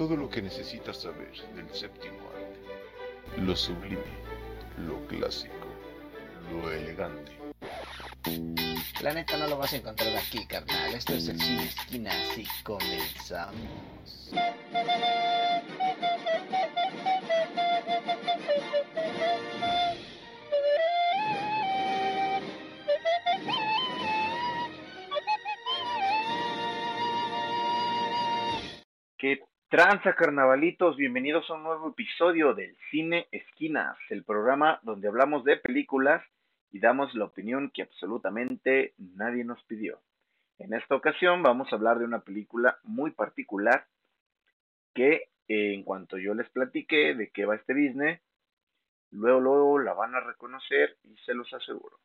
Todo lo que necesitas saber del séptimo arte. Lo sublime, lo clásico, lo elegante. La neta no lo vas a encontrar aquí, carnal. Esto es el cine esquina, así comenzamos. Tranza, carnavalitos? Bienvenidos a un nuevo episodio del Cine Esquinas, el programa donde hablamos de películas y damos la opinión que absolutamente nadie nos pidió. En esta ocasión vamos a hablar de una película muy particular que eh, en cuanto yo les platiqué de qué va este business, luego, luego la van a reconocer y se los aseguro.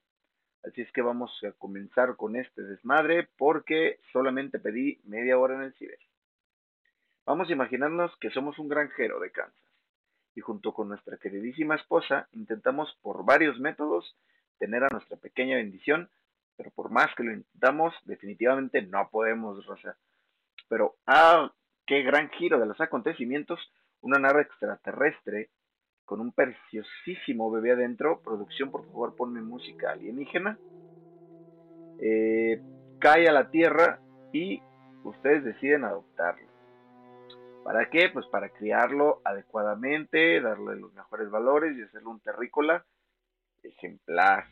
Así es que vamos a comenzar con este desmadre porque solamente pedí media hora en el ciber. Vamos a imaginarnos que somos un granjero de Kansas y junto con nuestra queridísima esposa intentamos por varios métodos tener a nuestra pequeña bendición, pero por más que lo intentamos, definitivamente no podemos, Rosa. Pero, ah, qué gran giro de los acontecimientos, una nave extraterrestre con un preciosísimo bebé adentro, producción, por favor, ponme música alienígena, eh, cae a la Tierra y ustedes deciden adoptarlo. ¿Para qué? Pues para criarlo adecuadamente, darle los mejores valores y hacerlo un terrícola ejemplar.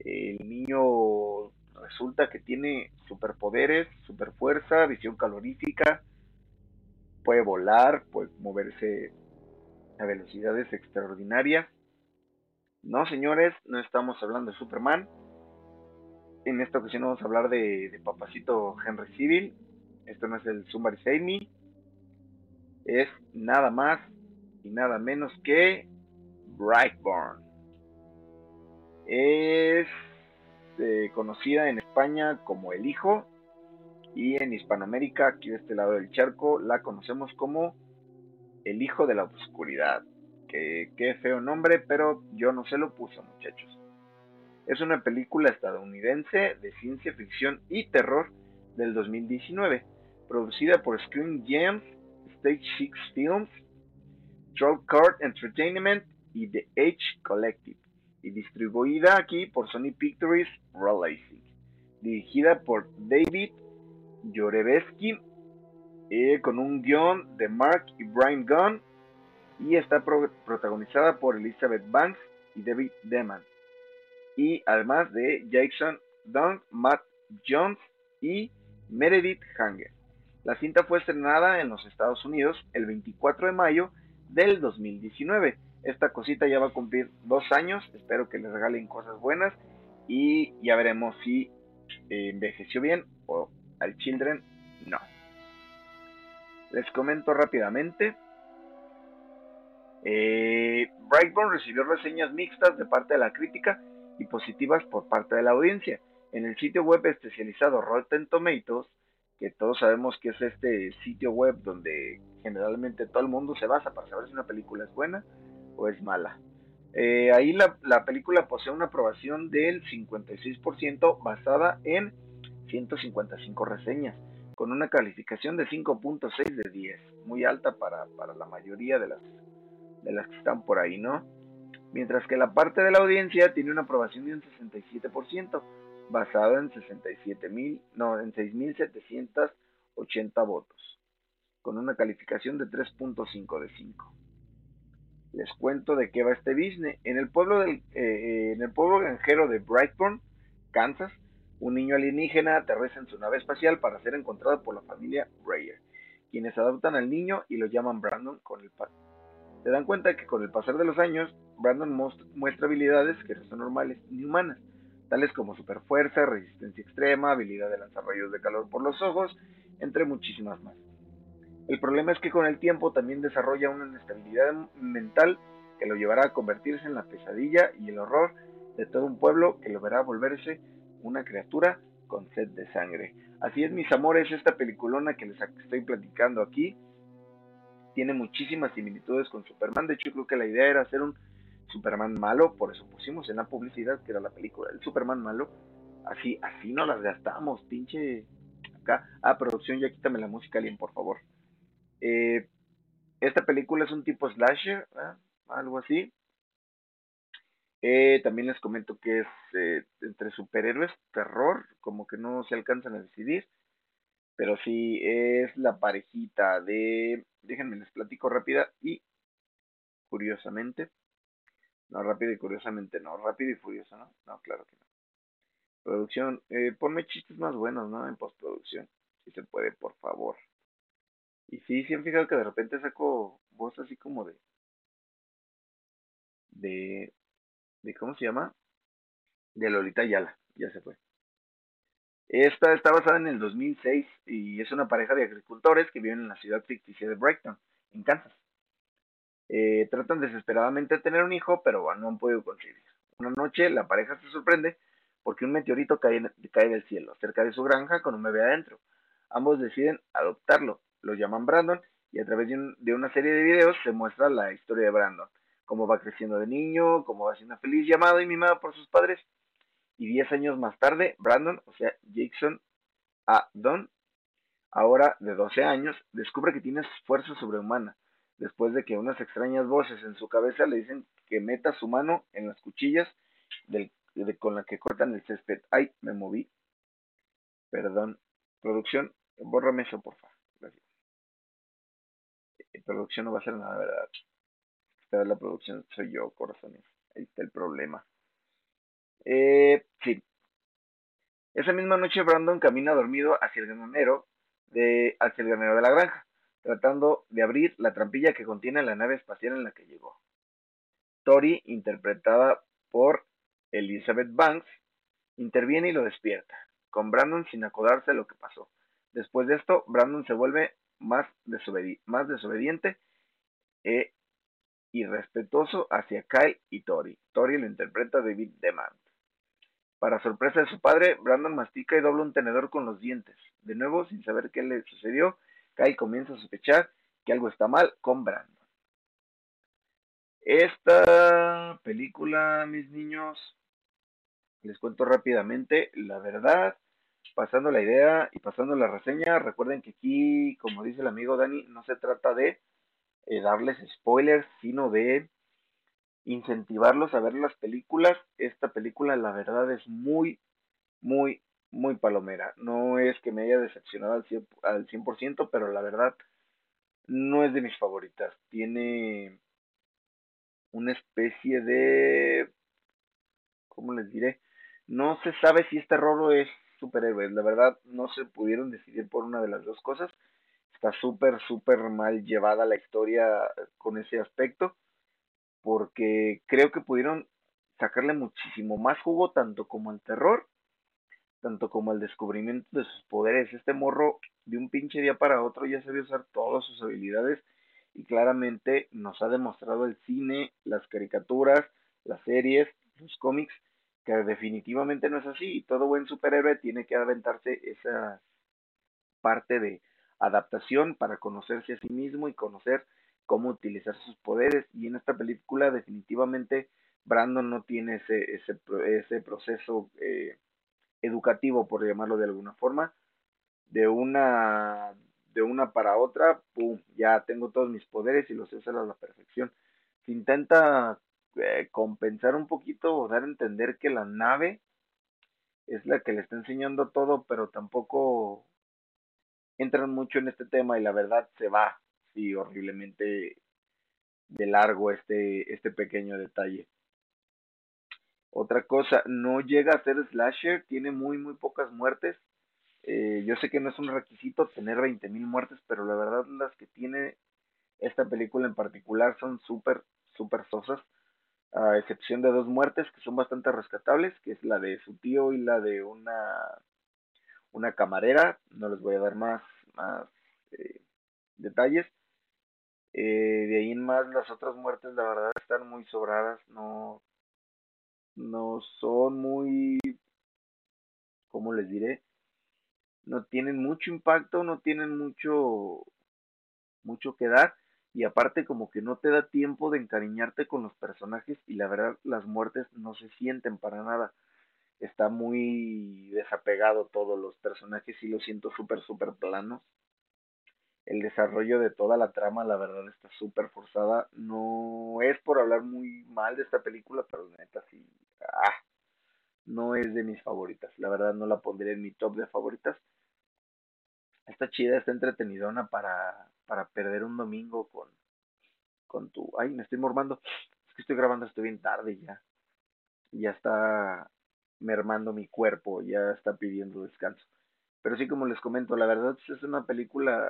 El niño resulta que tiene superpoderes, superfuerza, visión calorífica, puede volar, puede moverse a velocidades extraordinarias. No, señores, no estamos hablando de Superman. En esta ocasión vamos a hablar de, papacito Henry Civil. Esto no es el Somebody Save. Es nada más y nada menos que Brightburn. Es eh, conocida en España como El Hijo y en Hispanoamérica, aquí de este lado del charco, la conocemos como El Hijo de la Oscuridad. Que, qué feo nombre, pero yo no se lo puse, muchachos. Es una película estadounidense de ciencia ficción y terror del 2019, producida por Screen Gems, Stage Six Films, Troll Card Entertainment y The Age Collective y distribuida aquí por Sony Pictures Releasing. Dirigida por David Yorebesky, eh, con un guion de Mark y Brian Gunn, y está protagonizada por Elizabeth Banks y David Deman, y además de Jason Dunn, Matt Jones y Meredith Hanger. La cinta fue estrenada en los Estados Unidos el 24 de mayo del 2019 esta cosita ya va a cumplir dos años. Espero que les regalen cosas buenas. Y ya veremos si eh, envejeció bien o al Children no. Les comento rápidamente. Eh, Brightburn recibió reseñas mixtas de parte de la crítica y positivas por parte de la audiencia. En el sitio web especializado Rotten Tomatoes, que todos sabemos que es este sitio web donde generalmente todo el mundo se basa para saber si una película es buena, es mala. Eh, ahí la, la, película posee una aprobación del 56% basada en 155 reseñas, con una calificación de 5.6 de 10, muy alta para, para, la mayoría de las, de las que están por ahí, ¿no? Mientras que la parte de la audiencia tiene una aprobación de un 67%, basada en 67.000, no, en 6.780 votos, con una calificación de 3.5 de 5 les cuento de qué va este business. En el pueblo del, eh, en el pueblo granjero de Brightburn, Kansas, un niño alienígena aterriza en su nave espacial para ser encontrado por la familia Rayer, quienes adoptan al niño y lo llaman Brandon con el Se dan cuenta que con el pasar de los años, Brandon muestra habilidades que no son normales ni humanas, tales como superfuerza, resistencia extrema, habilidad de lanzar rayos de calor por los ojos, entre muchísimas más. El problema es que con el tiempo también desarrolla una inestabilidad mental que lo llevará a convertirse en la pesadilla y el horror de todo un pueblo que lo verá volverse una criatura con sed de sangre. Así es, mis amores, esta peliculona que les estoy platicando aquí tiene muchísimas similitudes con Superman. De hecho, creo que la idea era hacer un Superman malo, por eso pusimos en la publicidad que era la película el Superman malo. Así, así no las gastamos, pinche acá. Ah, producción, ya quítame la música, alguien, por favor. Eh, esta película es un tipo slasher, algo así. Eh, también les comento que es eh, entre superhéroes, terror, como que no se alcanzan a decidir. Pero sí es la parejita de. Déjenme les platico rápida y curiosamente. No, rápido y curiosamente no. Rápido y furioso, ¿no? No, claro que no. Producción, eh, ponme chistes más buenos, ¿no? En postproducción. Si se puede, por favor. Y sí, sí han fijado que de repente saco voz así como de. De. de ¿Cómo se llama? De Lolita Yala. Ya se fue. Esta está basada en el 2006 y es una pareja de agricultores que viven en la ciudad ficticia de Brighton, en Kansas. Eh, tratan desesperadamente de tener un hijo, pero no han podido conseguir. Una noche la pareja se sorprende porque un meteorito cae, cae del cielo cerca de su granja con un bebé adentro. Ambos deciden adoptarlo, lo llaman Brandon y a través de, una serie de videos se muestra la historia de Brandon, cómo va creciendo de niño, cómo va siendo feliz, llamado y mimado por sus padres. Y diez años más tarde, Brandon, o sea, Jackson A. Don, ahora de 12 años, descubre que tiene fuerza sobrehumana después de que unas extrañas voces en su cabeza le dicen que meta su mano en las cuchillas del, con la que cortan el césped. Ay, me moví. Perdón. Producción, bórrame eso, por favor. Gracias. Eh, producción no va a ser nada, ¿verdad? Esta la producción soy yo, corazones. Ahí está el problema. Eh, sí. Esa misma noche Brandon camina dormido hacia el granero de, hacia el granero de la granja tratando de abrir la trampilla que contiene la nave espacial en la que llegó. Tori, interpretada por Elizabeth Banks, interviene y lo despierta, con Brandon sin acordarse de lo que pasó. Después de esto, Brandon se vuelve más, desobediente e irrespetuoso hacia Kyle y Tori. Tori lo interpreta David Demand. Para sorpresa de su padre, Brandon mastica y dobla un tenedor con los dientes. De nuevo, sin saber qué le sucedió, Kai comienza a sospechar que algo está mal con Brandon. Esta película, mis niños, les cuento rápidamente la verdad, pasando la idea y pasando la reseña. Recuerden que aquí, como dice el amigo Dani, no se trata de eh, darles spoilers, sino de incentivarlos a ver las películas. Esta película, la verdad, es muy, muy, muy palomera. No es que me haya decepcionado al 100%, al 100% pero la verdad no es de mis favoritas. Tiene una especie de... ¿Cómo les diré? No se sabe si este rolo es superhéroe. La verdad no se pudieron decidir por una de las dos cosas. Está súper, súper mal llevada la historia con ese aspecto. Porque creo que pudieron sacarle muchísimo más jugo tanto como el terror tanto como el descubrimiento de sus poderes. Este morro de un pinche día para otro ya sabía usar todas sus habilidades y claramente nos ha demostrado el cine, las caricaturas, las series, los cómics, que definitivamente no es así todo buen superhéroe tiene que aventarse esa parte de adaptación para conocerse a sí mismo y conocer cómo utilizar sus poderes y en esta película definitivamente Brandon no tiene ese, ese, ese proceso eh, educativo, por llamarlo de alguna forma, de una, de una para otra, pum, ya tengo todos mis poderes y los sé a la perfección. Se intenta eh, compensar un poquito o dar a entender que la nave es la que le está enseñando todo, pero tampoco entran mucho en este tema y la verdad se va, sí, horriblemente de largo este, este pequeño detalle. Otra cosa, no llega a ser slasher, tiene muy, muy pocas muertes. Eh, yo sé que no es un requisito tener 20.000 muertes, pero la verdad las que tiene esta película en particular son súper, súper sosas, a excepción de dos muertes que son bastante rescatables, que es la de su tío y la de una, una camarera. No les voy a dar más, más eh, detalles. Eh, de ahí en más, las otras muertes, la verdad, están muy sobradas, no, no son muy, ¿cómo les diré? No tienen mucho impacto, no tienen mucho, mucho que dar y aparte como que no te da tiempo de encariñarte con los personajes y la verdad las muertes no se sienten para nada. Está muy desapegado todos los personajes y lo siento súper, súper planos. El desarrollo de toda la trama, la verdad, está súper forzada. No es por hablar muy mal de esta película, pero neta sí. Ah, no es de mis favoritas. La verdad, no la pondré en mi top de favoritas. Está chida, está entretenidona para, para perder un domingo con, con tu. Ay, me estoy mormando. Es que estoy grabando estoy bien tarde ya. Ya está mermando mi cuerpo, ya está pidiendo descanso. Pero sí, como les comento, la verdad es una película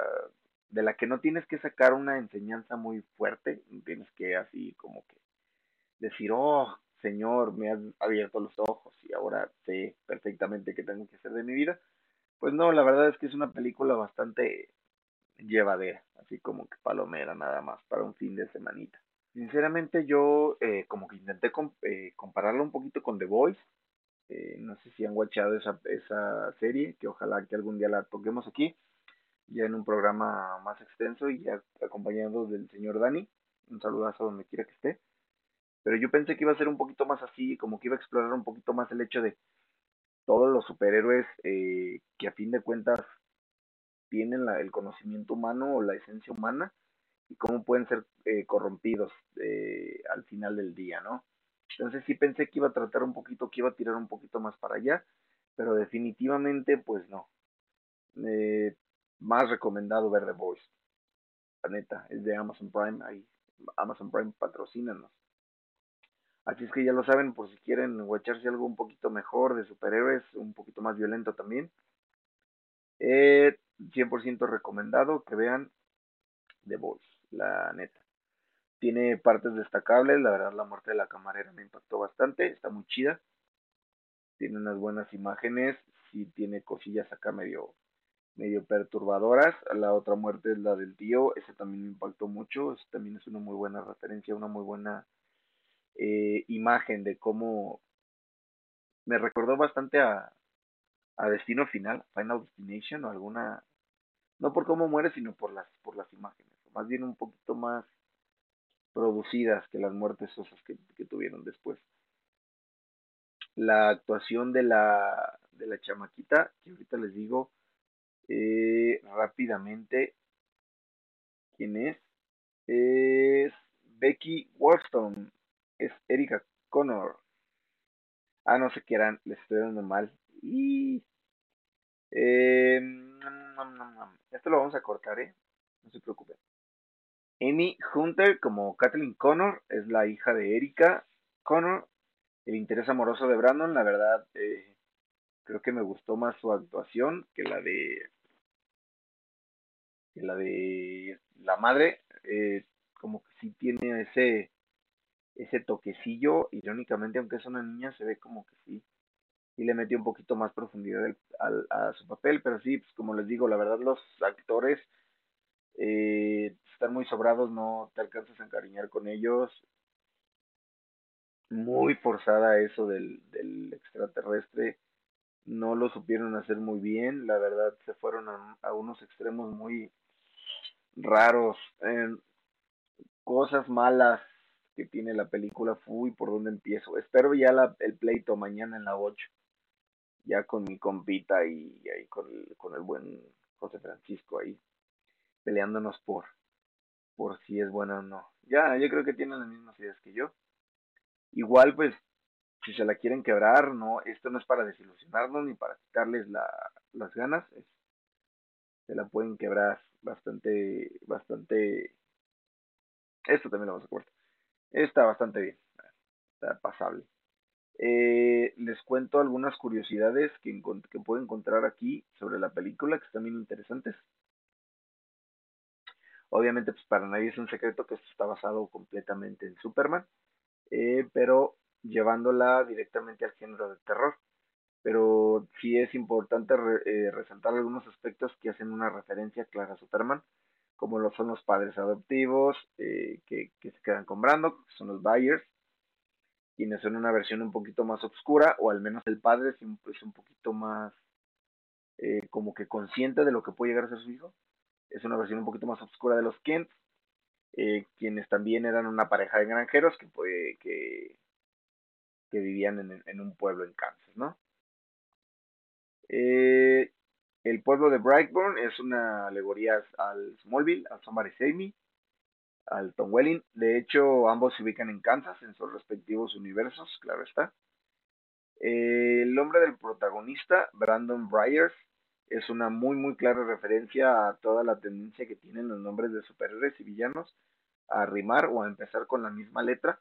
de la que no tienes que sacar una enseñanza muy fuerte, tienes que así como que decir, oh, Señor, me has abierto los ojos y ahora sé perfectamente qué tengo que hacer de mi vida. Pues no, la verdad es que es una película bastante llevadera, así como que palomera nada más, para un fin de semanita. Sinceramente yo eh, como que intenté eh, compararlo un poquito con The Voice, eh, no sé si han watchado esa, esa serie, que ojalá que algún día la toquemos aquí ya en un programa más extenso y ya acompañado del señor Dani. Un saludazo donde quiera que esté. Pero yo pensé que iba a ser un poquito más así, como que iba a explorar un poquito más el hecho de todos los superhéroes eh, que a fin de cuentas tienen la, el conocimiento humano o la esencia humana y cómo pueden ser eh, corrompidos eh, al final del día, ¿no? Entonces sí pensé que iba a tratar un poquito, que iba a tirar un poquito más para allá, pero definitivamente pues no. Eh, más recomendado ver The Voice. La neta, es de Amazon Prime. Ahí, Amazon Prime patrocínanos. Así es que ya lo saben, por si quieren echarse algo un poquito mejor de superhéroes, un poquito más violento también. Eh, 100% recomendado que vean The Voice, la neta. Tiene partes destacables, la verdad la muerte de la camarera me impactó bastante, está muy chida. Tiene unas buenas imágenes, sí tiene cosillas acá medio medio perturbadoras. La otra muerte es la del tío, ese también me impactó mucho, ese también es una muy buena referencia, una muy buena eh, imagen de cómo me recordó bastante a, a Destino Final, Final Destination o alguna, no por cómo muere, sino por las, por las imágenes, más bien un poquito más producidas que las muertes esas que, que tuvieron después. La actuación de la, de la chamaquita, que ahorita les digo, eh, rápidamente, ¿quién es? Es Becky Warston, es Erika Connor. Ah, no sé qué eran, les estoy dando mal. Y... Eh, esto lo vamos a cortar, ¿eh? No se preocupen. Amy Hunter, como Kathleen Connor, es la hija de Erika Connor. El interés amoroso de Brandon, la verdad, eh, creo que me gustó más su actuación que la de la de la madre, eh, como que sí tiene ese, ese toquecillo, irónicamente, aunque es una niña, se ve como que sí, y le metió un poquito más profundidad al, a su papel, pero sí, pues como les digo, la verdad los actores eh, están muy sobrados, no te alcanzas a encariñar con ellos, muy forzada eso del, del extraterrestre, no lo supieron hacer muy bien, la verdad se fueron a unos extremos muy raros, cosas malas que tiene la película. Fui por donde empiezo. Espero ya la, el pleito mañana en la 8. Ya con mi compita y ahí con el, con el buen José Francisco ahí peleándonos por por si es buena o no. Ya, yo creo que tienen las mismas ideas que yo. Igual, pues, si se la quieren quebrar, no, esto no es para desilusionarnos ni para quitarles la, las ganas, se la pueden quebrar bastante, bastante, esto también lo vamos a cortar, está bastante bien, está pasable. Eh, les cuento algunas curiosidades que, que puedo encontrar aquí sobre la película, que están bien interesantes. Obviamente, pues para nadie es un secreto que esto está basado completamente en Superman, eh, pero llevándola directamente al género de terror pero sí es importante eh, resaltar algunos aspectos que hacen una referencia clara a Superman, como lo son los padres adoptivos eh, que, se quedan con Brando, que son los Byers, quienes son una versión un poquito más oscura, o al menos el padre es un, poquito más eh, como que consciente de lo que puede llegar a ser su hijo. Es una versión un poquito más oscura de los Kent, quienes también eran una pareja de granjeros que, puede, que, que vivían en, en un pueblo en Kansas, ¿no? Eh, El pueblo de Brightburn es una alegoría al Smallville, al Somebody Save Me, al Tom Welling. De hecho, ambos se ubican en Kansas, en sus respectivos universos, claro está. el nombre del protagonista, Brandon Bryers, es una muy muy clara referencia a toda la tendencia que tienen los nombres de superhéroes y villanos a rimar o a empezar con la misma letra,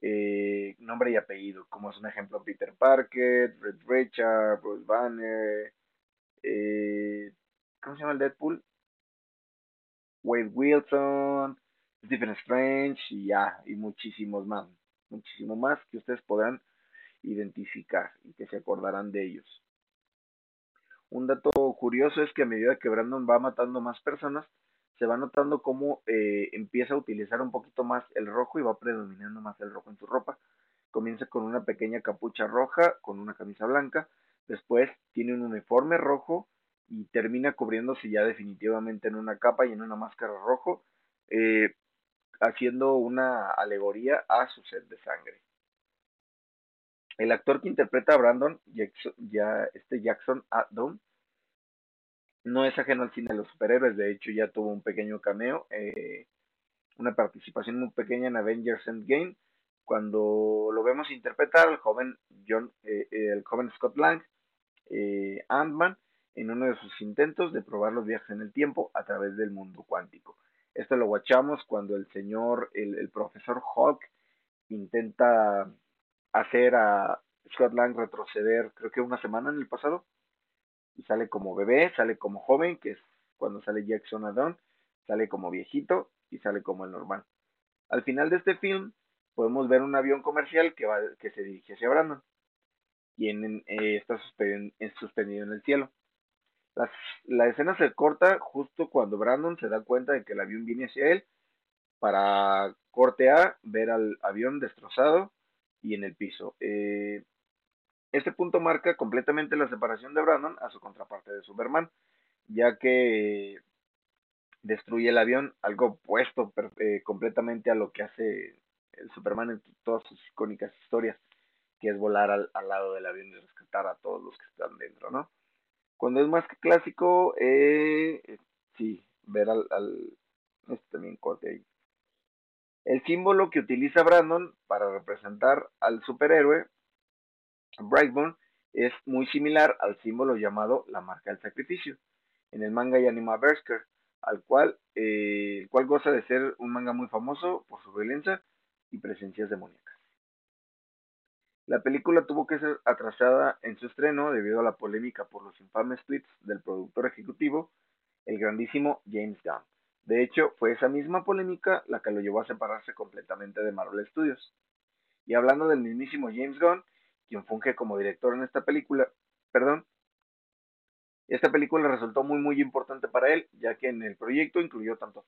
eh, nombre y apellido, como es un ejemplo Peter Parker, Red Richard, Bruce Banner, eh, ¿cómo se llama el Deadpool? Wade Wilson, Stephen Strange y ya, y muchísimos más, muchísimo más que ustedes podrán identificar y que se acordarán de ellos. Un dato curioso es que a medida que Brandon va matando más personas, se va notando cómo eh, empieza a utilizar un poquito más el rojo y va predominando más el rojo en su ropa. Comienza con una pequeña capucha roja, con una camisa blanca, después tiene un uniforme rojo y termina cubriéndose ya definitivamente en una capa y en una máscara rojo, eh, haciendo una alegoría a su sed de sangre. El actor que interpreta a Brandon, ya este Jackson Adam, no es ajeno al cine de los superhéroes, de hecho ya tuvo un pequeño cameo, eh, una participación muy pequeña en Avengers Endgame, cuando lo vemos interpretar al joven John, eh, eh, el joven Scott Lang, Ant-Man, en uno de sus intentos de probar los viajes en el tiempo a través del mundo cuántico. Esto lo guachamos cuando el señor, el profesor Hulk, intenta hacer a Scott Lang retroceder, creo que una semana en el pasado, y sale como bebé, sale como joven, que es cuando sale Jackson Adon, sale como viejito y sale como el normal. Al final de este film podemos ver un avión comercial que, va, que se dirige hacia Brandon, y en, eh, está suspendido, en el cielo. la escena se corta justo cuando Brandon se da cuenta de que el avión viene hacia él para corte A, ver al avión destrozado y en el piso. Eh, este punto marca completamente la separación de Brandon a su contraparte de Superman, ya que destruye el avión, algo opuesto eh, completamente a lo que hace el Superman en todas sus icónicas historias, que es volar al, lado del avión y rescatar a todos los que están dentro, ¿no? Cuando es más que clásico, eh, sí, ver al, al este también corte ahí. El símbolo que utiliza Brandon para representar al superhéroe Brightburn es muy similar al símbolo llamado la marca del sacrificio en el manga y anime Berserker, al cual, eh, el cual goza de ser un manga muy famoso por su violencia y presencias demoníacas. La película tuvo que ser atrasada en su estreno debido a la polémica por los infames tweets del productor ejecutivo, el grandísimo James Gunn. De hecho, fue esa misma polémica la que lo llevó a separarse completamente de Marvel Studios. Y hablando del mismísimo James Gunn, quien funge como director en esta película, perdón, esta película resultó muy muy importante para él, ya que en el proyecto incluyó tanto,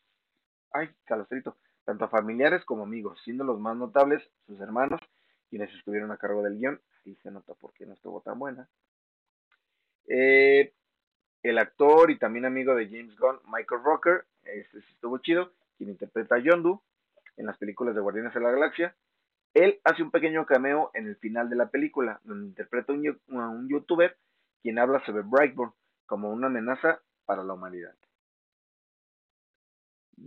ay, calostrito, tanto a familiares como amigos, siendo los más notables sus hermanos, quienes estuvieron a cargo del guion, ahí se nota por qué no estuvo tan buena. Eh, el actor y también amigo de James Gunn, Michael Rocker, este estuvo chido, quien interpreta a Yondu en las películas de Guardianes de la Galaxia, él hace un pequeño cameo en el final de la película, donde interpreta a un youtuber quien habla sobre Brightburn como una amenaza para la humanidad.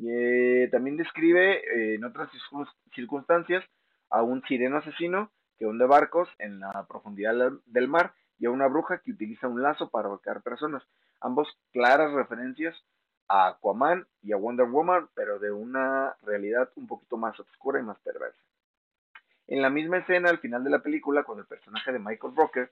Eh, también describe eh, en otras circunstancias a un sireno asesino que hunde barcos en la profundidad del mar y a una bruja que utiliza un lazo para ahorcar personas. Ambos claras referencias a Aquaman y a Wonder Woman, pero de una realidad un poquito más oscura y más perversa. En la misma escena, al final de la película, cuando el personaje de Michael Rocker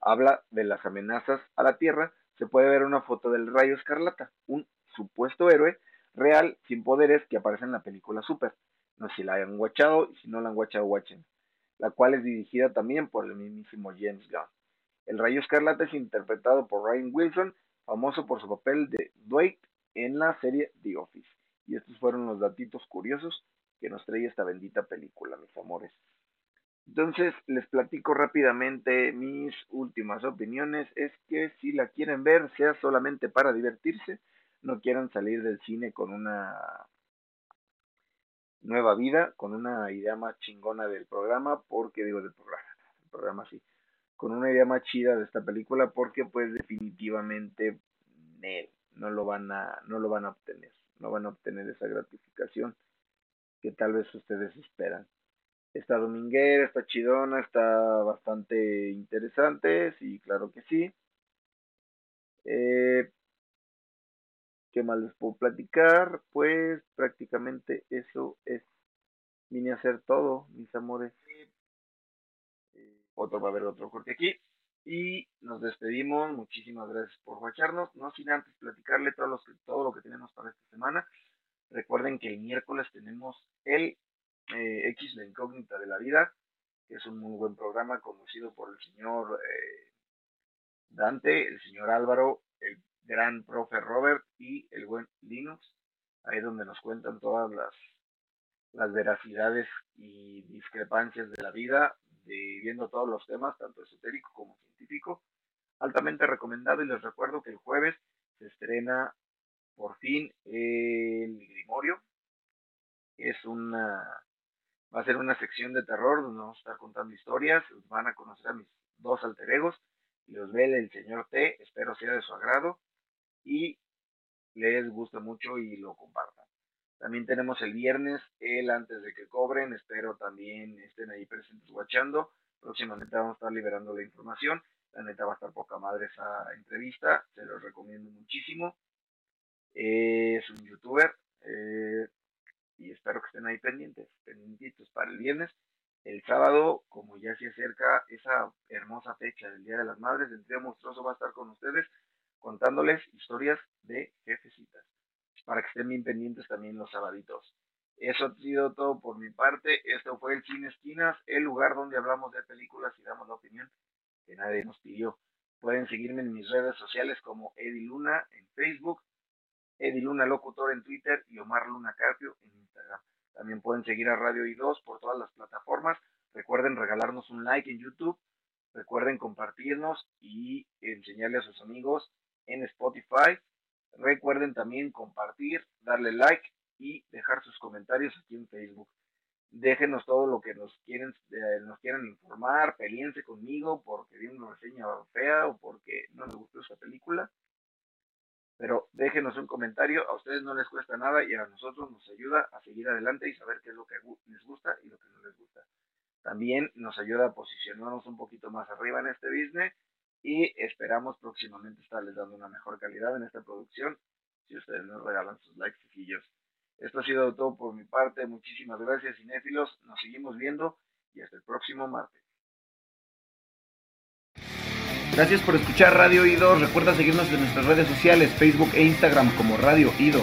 habla de las amenazas a la Tierra, se puede ver una foto del Rayo Escarlata, un supuesto héroe real sin poderes que aparece en la película Super. No sé si la hayan guachado y si no la han guachado, watchen. La cual es dirigida también por el mismísimo James Gunn. El Rayo Escarlata es interpretado por Ryan Wilson, famoso por su papel de Dwight en la serie The Office. Y estos fueron los datitos curiosos que nos trae esta bendita película, mis amores. Entonces, les platico rápidamente mis últimas opiniones. Es que si la quieren ver, sea solamente para divertirse, no quieran salir del cine con una nueva vida, con una idea más chingona del programa, porque digo del programa, el programa sí, con una idea más chida de esta película porque pues definitivamente no lo van a no lo van a obtener, no van a obtener esa gratificación que tal vez ustedes esperan. Esta dominguera, está chidona, está bastante interesante, sí, claro que sí. Eh, ¿Qué más les puedo platicar? Pues prácticamente eso es. Vine a hacer todo, mis amores. Otro va a haber otro corte aquí. Y nos despedimos. Muchísimas gracias por guacharnos. No sin antes platicarle todo, los, todo lo que tenemos para esta semana. Recuerden que el miércoles tenemos el eh, X, la incógnita de la vida, que es un muy buen programa conocido por el señor eh, Dante, el señor Álvaro, el gran profe Robert y el buen Linux. Ahí donde nos cuentan todas las, veracidades y discrepancias de la vida, viendo todos los temas, tanto esotérico como científico. Altamente recomendado y les recuerdo que el jueves se estrena por fin el Grimorio. Es una va a ser una sección de terror donde vamos a estar contando historias, van a conocer a mis dos alter egos, los ve el señor T, espero sea de su agrado y les guste mucho y lo compartan. También tenemos el viernes, el antes de que cobren, espero también estén ahí presentes watchando. Próximamente vamos a estar liberando la información. La neta va a estar poca madre esa entrevista, se los recomiendo muchísimo. es un youtuber eh, y espero que estén ahí pendientes, pendientitos para el viernes. El sábado, como ya se acerca esa hermosa fecha del Día de las Madres, el Trío Monstruoso va a estar con ustedes contándoles historias de jefecitas, para que estén bien pendientes también los sabaditos. Eso ha sido todo por mi parte. Esto fue el Cine Esquinas, el lugar donde hablamos de películas y damos la opinión que nadie nos pidió. Pueden seguirme en mis redes sociales como Eddie Luna en Facebook, Eddie Luna Locutor en Twitter y Omar Luna Carpio en. También pueden seguir a Radio I2 por todas las plataformas. Recuerden regalarnos un like en YouTube. Recuerden compartirnos y enseñarle a sus amigos en Spotify. Recuerden también compartir, darle like y dejar sus comentarios aquí en Facebook. Déjenos todo lo que nos quieren, eh, nos quieran informar, peleense conmigo porque vi una reseña fea o porque no les gustó esta película. Pero déjenos un comentario, a ustedes no les cuesta nada y a nosotros nos ayuda a seguir adelante y saber qué es lo que les gusta y lo que no les gusta. También nos ayuda a posicionarnos un poquito más arriba en este business y esperamos próximamente estarles dando una mejor calidad en esta producción si ustedes nos regalan sus likes y Esto ha sido todo por mi parte. Muchísimas gracias, cinéfilos. Nos seguimos viendo y hasta el próximo martes. Gracias por escuchar Radio Ido. Recuerda seguirnos en nuestras redes sociales, Facebook e Instagram como Radio Ido.